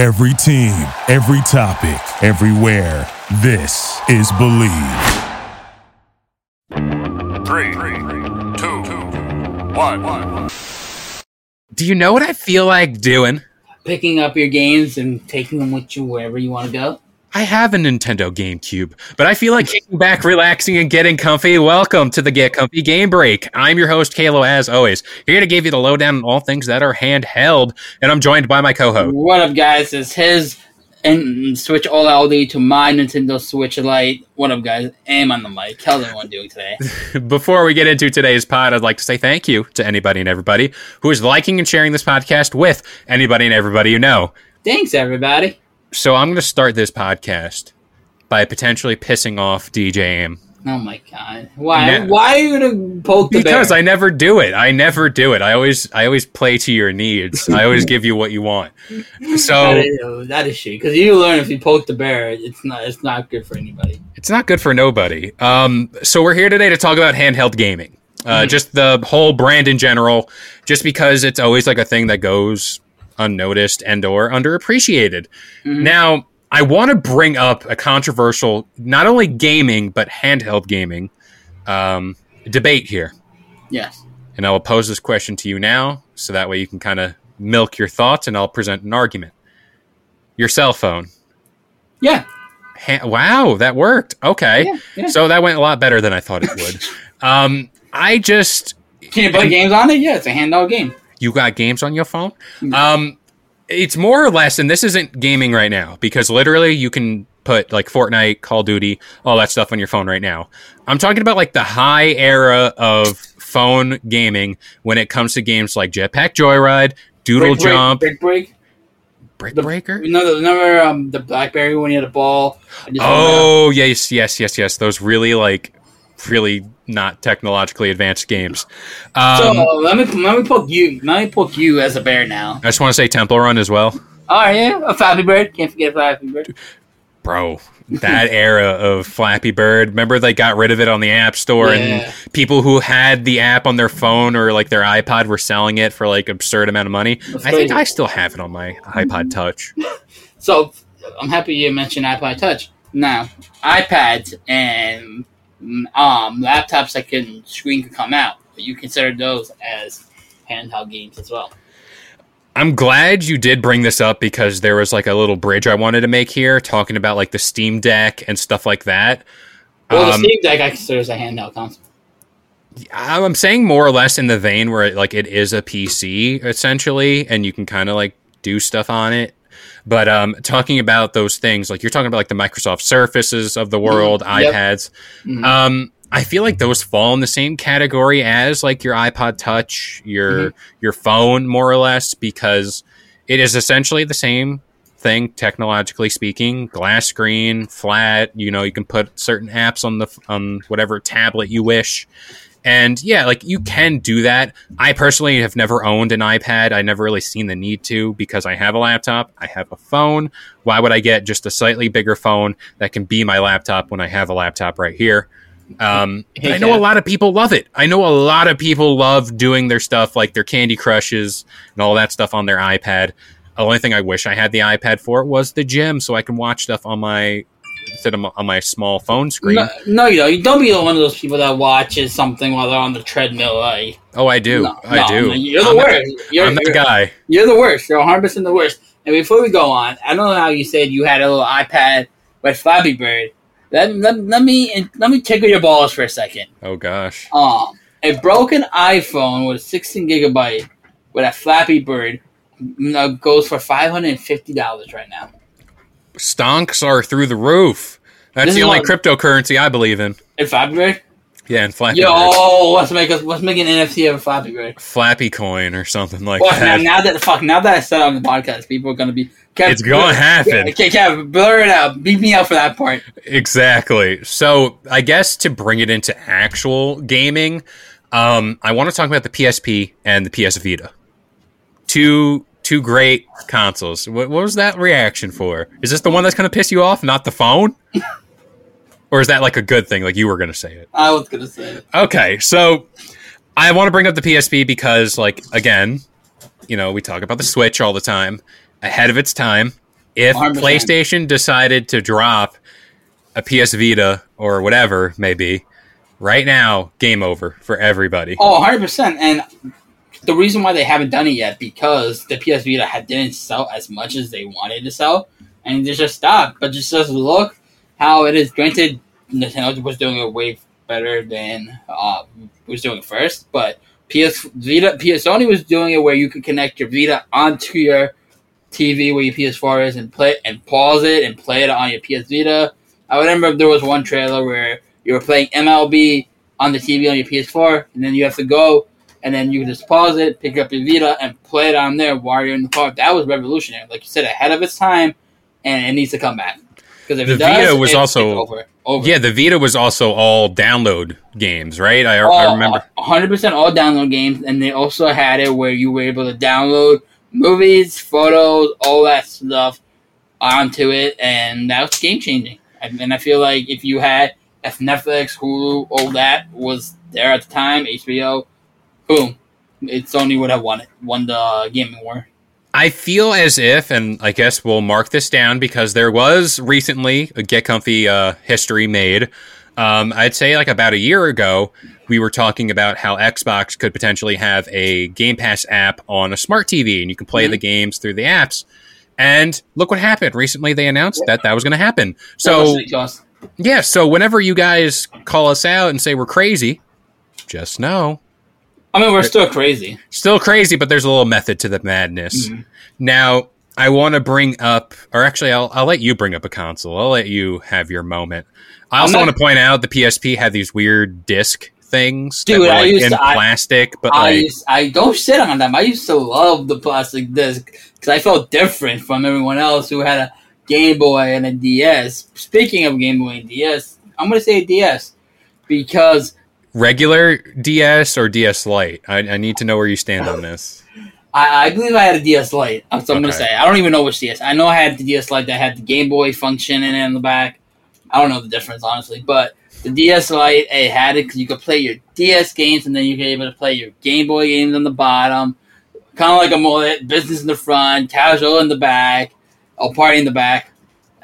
Every team, every topic, everywhere. This is Bleav. Three, two, one. Do you know what I feel like doing? Picking up your games and taking them with you wherever you want to go. I have a Nintendo GameCube, but I feel like kicking back, relaxing, and getting comfy. Welcome to the Get Comfy Game Break. I'm your host, Kalo, as always. Here to give you the lowdown on all things that are handheld, and I'm joined by my co-host. What up, guys? It's his and Switch OLED to my Nintendo Switch Lite. What up, guys? Aim on the mic. How's everyone doing today? Before we get into today's pod, I'd like to say thank you to anybody and everybody who is liking and sharing this podcast with anybody and everybody you know. Thanks, everybody. So I'm going to start this podcast by potentially pissing off DJ Aim. Oh my god! Why? Yeah. Why are you gonna poke the bear? Because? I never do it. I never do it. I always I always play to your needs. I always give you what you want. that So is, that is shit. Because you learn if you poke the bear, it's not. It's not good for anybody. it's not good for nobody. Um, so we're here today to talk about handheld gaming. Uh, Mhm. Just the whole brand in general. Just because it's always like a thing that goes unnoticed and or underappreciated. Mhm. Now, I want to bring up a controversial, not only gaming but handheld gaming um, debate here. Yes. And I will pose this question to you now, so that way you can kind of milk your thoughts, and I'll present an argument. Your cell phone. Yeah. Ha- wow, that worked. Okay, Yeah. yeah. so that went a lot better than I thought it would. um, I just Can you play games on it? Yeah, it's a handheld game. You got games on your phone. Um, it's more or less, and this isn't gaming right now because literally you can put like Fortnite, Call of Duty, all that stuff on your phone right now. I'm talking about like the high era of phone gaming when it comes to games like Jetpack Joyride, Doodle break, Jump, Brick break. Brick the- Breaker. Remember, remember um, the BlackBerry when you had a ball? Oh yes, yes, yes, yes. Those really like really not technologically advanced games. Um, So let me let me poke you. Let me poke you as a bear now. I just want to say Temple Run as well. Oh yeah, a Flappy Bird. Can't forget Flappy Bird. bro that era of flappy bird remember they got rid of it on the app store Yeah. and people who had the app on their phone or like their ipod were selling it for like absurd amount of money i think i still have it on my ipod touch So I'm happy you mentioned iPod Touch. Now iPads and um, laptops that can screen can come out, but you consider those as handheld games as well. i'm glad you did bring this up because there was like a little bridge i wanted to make here talking about like the steam deck and stuff like that Well, the Um, Steam Deck I consider as a handheld console. i'm saying more or less in the vein where it, like it is a pc essentially and you can kind of like do stuff on it but um talking about those things like you're talking about like the microsoft surfaces of the world Mhm. Yep. ipads Mhm. um i feel like those fall in the same category as like your ipod touch your your phone more or less because it is essentially the same thing technologically speaking glass screen flat you know you can put certain apps on the on whatever tablet you wish and yeah like you can do that. I personally have never owned an ipad. I never really seen the need to because i have a laptop i have a phone. Why would i get just a slightly bigger phone that can be my laptop when i have a laptop right here? Um, I know a lot of people love it. I know a lot of people love doing their stuff like their Candy Crushes and all that stuff on their iPad. The only thing I wish I had the iPad for was the gym, so I can watch stuff on my instead of my- on my small phone screen. No, no, you don't. You don't be one of those people that watches something while they're on the treadmill. Like, oh, I do. no, I no, do. You're the I'm worst. You're, I'm the you're- guy. You're the worst. You're 100 percent the worst. And before we go on, I don't know how you said you had a little iPad with Flappy Bird. Let, let, let me let me tickle your balls for a second. Oh gosh. Um, a broken iPhone with 16 gigabyte with a Flappy Bird goes for 550 dollars right now. Stonks are through the roof. That's This the only cryptocurrency I believe in. Flappy Bird? Yeah, and Flappy Yo, Bird. let's make us let's make an NFT of a Flappy Bird. Flappy coin or something like Well, now, that. now that fuck, now that I said it on the podcast, people are gonna be. Kev, It's gonna happen. Okay, Kev, blur it out. Beat me out for that part. Exactly. So I guess to bring it into actual gaming, um, I want to talk about the PSP and the PS Vita. Two two great consoles. What, what was that reaction for? Is this the one that's going to piss you off, not the phone? or is that like a good thing? Like you were going to say it. I was gonna say it. Okay, so I want to bring up the PSP because, like, again, you know, we talk about the Switch all the time, ahead of its time. If 100%. PlayStation decided to drop a PS Vita or whatever maybe right now, game over for everybody. Oh, 100%. And the reason why they haven't done it yet because the PS Vita had, didn't sell as much as they wanted to sell, and they just stopped. But just just look how it is. Granted, Nintendo was doing it way better than uh, was doing it first, but PS Vita, PS Sony was doing it where you could connect your Vita onto your TV where your PS4 is and play and pause it and play it on your PS Vita. I remember there was one trailer where you were playing MLB on the TV on your PS4, and then you have to go and then you can just pause it, pick up your Vita, and play it on there while you're in the car. That was revolutionary, like you said, ahead of its time, and it needs to come back because if The does, Vita was also- over. over. Yeah, the Vita was also all download games, right? I, I oh, remember. hundred percent all download games, and they also had it where you were able to download movies, photos, all that stuff onto it, and that was game changing. And and I feel like if you had if Netflix, Hulu, all that was there at the time, HBO, boom, it Sony would have won it, won the gaming war. I feel as if, and I guess we'll mark this down because there was recently a Get Comfy uh, history made. Um, I'd say like about a year ago, we were talking about how Xbox could potentially have a Game Pass app on a smart TV, and you can play Mhm. the games through the apps. And look what happened. Recently, they announced that that was going to happen. So Listening to us. yeah, so whenever you guys call us out and say we're crazy, just know I mean, we're still crazy. Still crazy, but there's a little method to the madness. Mhm. Now, I want to bring up, or actually, I'll, I'll let you bring up a console. I'll let you have your moment. I also not- want to point out the PSP had these weird disc things that Dude, were I like used in to- I- plastic, but I like used, I don't shit on them. I used to love the plastic disc because I felt different from everyone else who had a Game Boy and a DS. Speaking of Game Boy and DS, I'm gonna say DS because regular DS or DS Lite. I, I need to know where you stand on this. I, I believe I had a DS Lite. What I'm gonna say. I don't even know which DS. I know I had the DS Lite that had the Game Boy function in it in the back. I don't know the difference honestly, but the DS Lite it had it because you could play your DS games and then you could able to play your Game Boy games on the bottom. Kind of like a mullet, business in the front, casual in the back, a party in the back.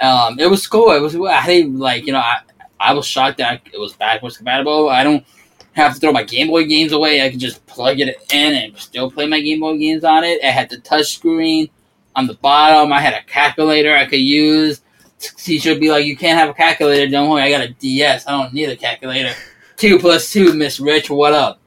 Um, it was cool. It was I didn't like you know I I was shocked that it was backwards compatible. I don't have to throw my Game Boy games away. I could just plug it in and still play my Game Boy games on it. It had the touch screen on the bottom. I had a calculator I could use. Teacher would be like, "You can't have a calculator. Don't worry, I got a DS. I don't need a calculator." two plus two, Miss Rich. What up?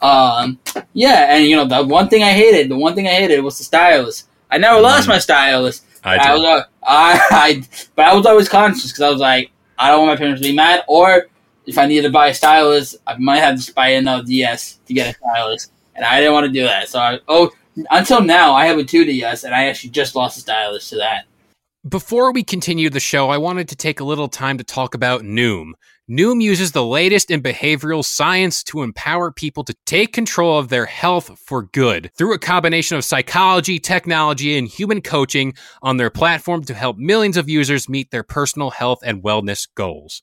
Um, yeah, and you know the one thing I hated, the one thing I hated was the stylus. I never lost Mhm. my stylus. I I, was, uh, I, I, but I was always conscious because I was like, I don't want my parents to be mad. Or if I needed to buy a stylus, I might have to buy another DS to get a stylus, and I didn't want to do that. So I, oh, until now, I have a 2DS, and I actually just lost a stylus to that. Before we continue the show, I wanted to take a little time to talk about Noom. Noom uses the latest in behavioral science to empower people to take control of their health for good through a combination of psychology, technology, and human coaching on their platform to help millions of users meet their personal health and wellness goals.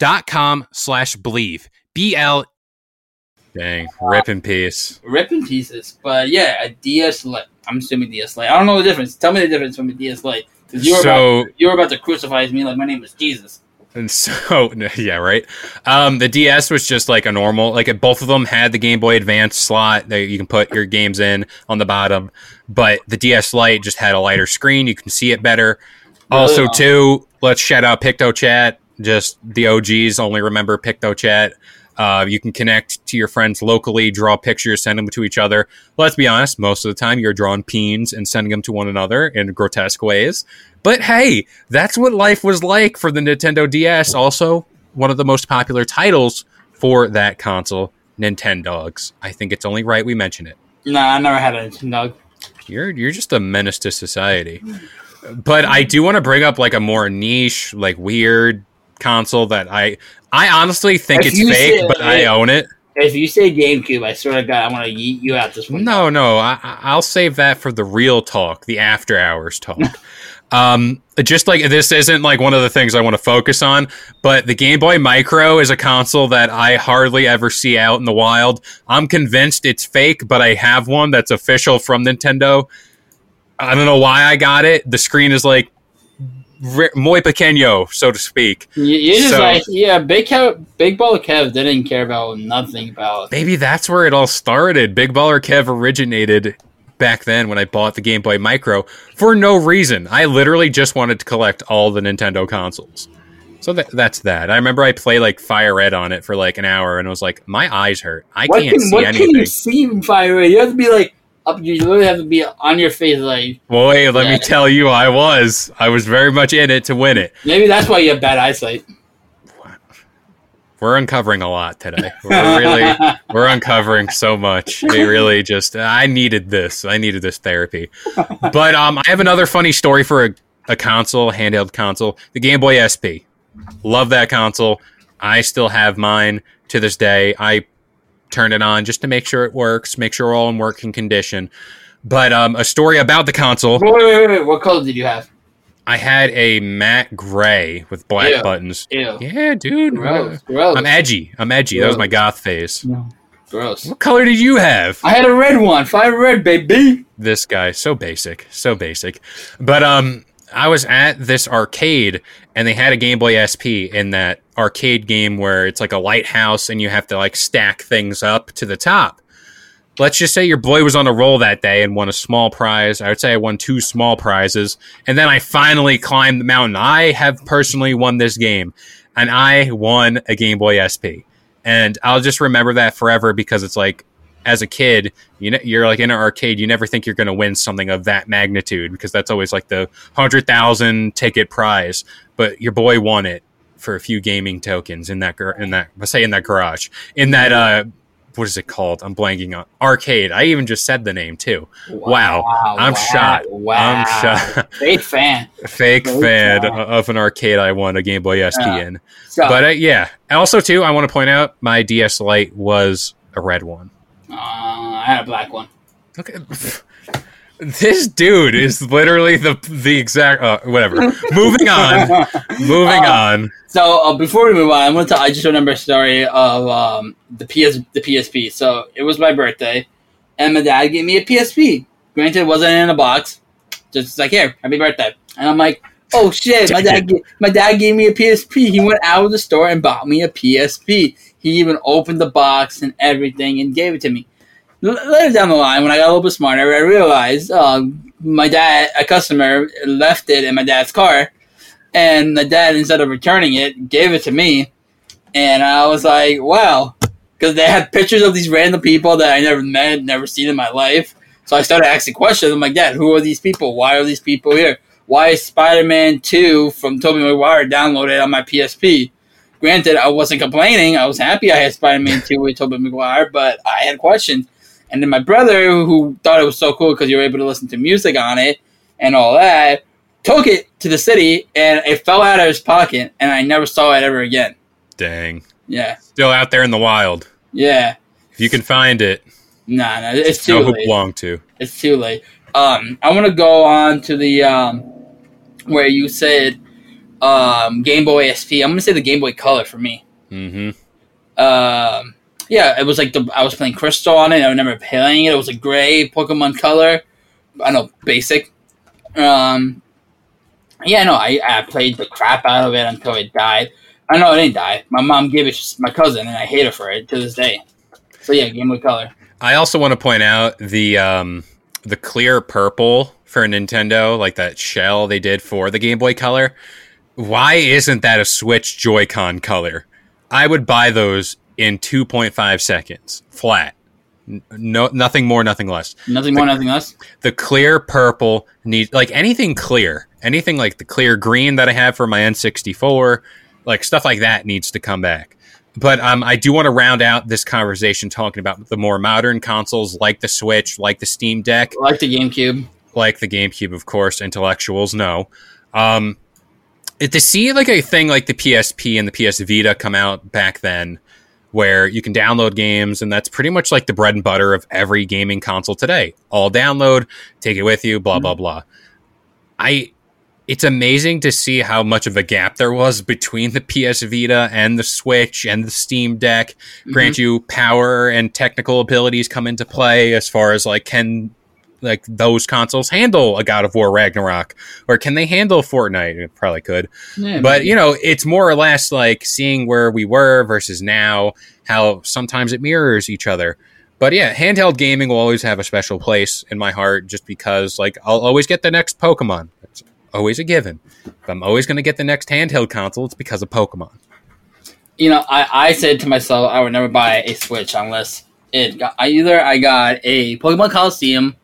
dot com slash believe. B L Dang, rip in peace. rip in pieces. But yeah, a DS Lite. I'm assuming DS Lite. I don't know the difference. Tell me the difference from a DS Lite. Because you were So- about you were about to crucify me like my name is Jesus. And so, yeah, right. Um, the DS was just like a normal, like both of them had the Game Boy Advance slot that you can put your games in on the bottom, but the DS Lite just had a lighter screen. You can see it better. Also, Really? too, let's shout out PictoChat. Just the OGs only remember PictoChat. Uh, you can connect to your friends locally, draw pictures, send them to each other. Let's be honest, most of the time you're drawing peens and sending them to one another in grotesque ways. But hey, that's what life was like for the Nintendo DS. Also, one of the most popular titles for that console, Nintendogs. I think it's only right we mention it. Nah, I never had a Nintendo. You're you're just a menace to society. But I do want to bring up like a more niche, like weird console that I I honestly think If it's fake, say- but I own it. If you say GameCube, I swear to God, I'm gonna yeet you out this one. No, no, I, I- I'll save that for the real talk, the after hours talk. um, just like this isn't like one of the things I want to focus on, but the Game Boy Micro is a console that I hardly ever see out in the wild. I'm convinced it's fake, but I have one that's official from Nintendo. I don't know why I got it. The screen is like muy pequeño, so to speak. You, just So- like, yeah, Big Kev, Big Baller Kev didn't care about nothing about. Maybe that's where it all started. Big Baller Kev originated back then when I bought the Game Boy Micro for no reason. I literally just wanted to collect all the Nintendo consoles. So that, that's that. I remember I played like Fire Red on it for like an hour and I was like, my eyes hurt. I What can't can, see what can anything. you see in Fire Red? You have to be like up. You literally have to be on your face. Like Boy, let Yeah. me tell you, I was. I was very much in it to win it. maybe that's why you have bad eyesight. We're uncovering a lot today. We're really we're uncovering so much. It really just I needed this. I needed this therapy. But um I have another funny story for a, a console, handheld console, the Game Boy SP. Love that console. I still have mine to this day. I turn it on just to make sure it works, make sure we're all in working condition. But um a story about the console. Wait, wait, wait, wait. What color did you have? I had a matte gray with black Ew. buttons. Ew. Yeah, dude. Gross. Gross. I'm edgy. I'm edgy. That was my goth phase. Gross. What color did you have? I had a red one. Fire red, baby. This guy, so basic, so basic. But um, I was at this arcade and they had a Game Boy SP in that arcade game where it's like a lighthouse and you have to like stack things up to the top. Let's just say your boy was on a roll that day and won a small prize. I would say I won two small prizes. And then I finally climbed the mountain. I have personally won this game and I won a Game Boy SP. And I'll just remember that forever because it's like, as a kid, you know, you're like in an arcade, you never think you're going to win something of that magnitude because that's always like the hundred thousand ticket prize. But your boy won it for a few gaming tokens in that gar- in that let's say in that garage in that uh what is it called? I'm blanking on arcade. I even just said the name too. Wow, I'm shot. Wow. I'm shot. Big fan. Fake fan of an arcade I won a Game Boy SP Yeah. in. So, But uh, yeah, also too, I want to point out my DS Lite was a red one. uh, I had a black one. Look at this dude is literally the the exact uh, whatever. Moving on, moving Uh, on. So uh, before we move on, I'm gonna tell. I just remember a story of um, the PS the PSP. So it was my birthday, and my dad gave me a PSP. Granted, it wasn't in a box. Just like here, happy birthday, and I'm like, oh shit, my dad my dad gave me a PSP. He went out of the store and bought me a PSP. He even opened the box and everything and gave it to me. Later down the line, when I got a little bit smarter, I realized uh, my dad, a customer, left it in my dad's car and the dad instead of returning it gave it to me. And i was like wow. Because they had pictures of these random people that i never met never seen in my life. So i started asking questions. I'm like dad who are these people? Why are these people here? Why is spider-man 2 from tobey maguire downloaded on my psp granted i wasn't complaining. I was happy i had spider-man 2 with tobey maguire but i had questions and then my brother who thought it was so cool because you were able to listen to music on it and all that took it to the city and it fell out of his pocket and I never saw it ever again. Dang, Yeah. still out there in the wild. Yeah. If you can find it, Nah, nah, it's too late. belong to. It's too late. Um, I want to go on to the um, where you said um, Game Boy SP. I'm gonna say the Game Boy Color for me. Mm-hmm. Um, Yeah, it was like the I was playing Crystal on it. I remember playing it. It was a gray Pokemon color. I know basic. Um, yeah, no, I, I played the crap out of it until it died. I know it didn't die. My mom gave it to my cousin, and I hate her for it to this day. So yeah, Game Boy Color. I also want to point out the um, the clear purple for Nintendo, like that shell they did for the Game Boy Color. Why isn't that a Switch Joy-Con color? I would buy those in 2.5 seconds flat. No, nothing more, nothing less. Nothing more, nothing less. The clear purple needs like anything clear, anything like the clear green that I have for my N64, like stuff like that needs to come back. But um, I do want to round out this conversation talking about the more modern consoles like the Switch, like the Steam Deck, Like the GameCube. like the GameCube, of course. Intellectuals know. Um, to see like a thing like the PSP and the PS Vita come out back then, where you can download games, and that's pretty much like the bread and butter of every gaming console today. All download, take it with you, blah blah mm-hmm. blah. I. It's amazing to see how much of a gap there was between the PS Vita and the Switch and the Steam Deck. Grant mm-hmm. you power and technical abilities come into play as far as like can like those consoles handle a God of War Ragnarok, or can they handle Fortnite? It probably could, Yeah, but you know, it's more or less like seeing where we were versus now. How sometimes it mirrors each other. But yeah, handheld gaming will always have a special place in my heart, just because like I'll always get the next Pokemon. It's always a given. If I'm always going to get the next handheld console, it's because of Pokemon. you know, I, I said to myself, I would never buy a Switch unless it got I either I got a Pokemon Colosseum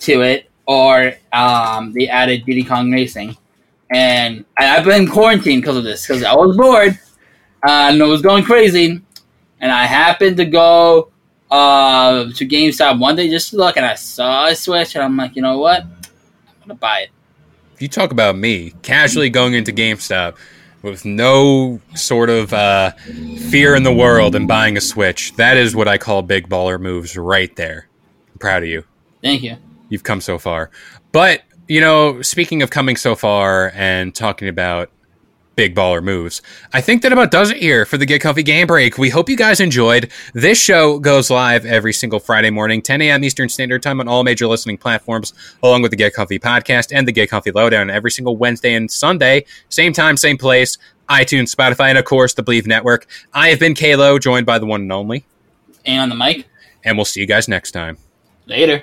to it or um, they added Diddy Kong Racing, and, I've been quarantined because of this because I was bored uh, and I was going crazy, and I happened to go uh, to GameStop one day just to look, and I saw a Switch, and I'm like, you know what, I'm gonna buy it. If you talk about me casually going into GameStop with no sort of uh, fear in the world and buying a Switch, that is what I call big baller moves right there. I'm proud of you. Thank you. You've come so far. But, you know, speaking of coming so far and talking about big baller moves, I think that about does it here for the Get Comfy Game Break. We hope you guys enjoyed. This show goes live every single Friday morning, 10 a.m. Eastern Standard Time on all major listening platforms, along with the Get Comfy podcast and the Get Comfy Lowdown every single Wednesday and Sunday, same time, same place, iTunes, Spotify, and of course the Bleav Network. I have been Kalo, joined by the one and only, Aim on the mic, and we'll see you guys next time. later.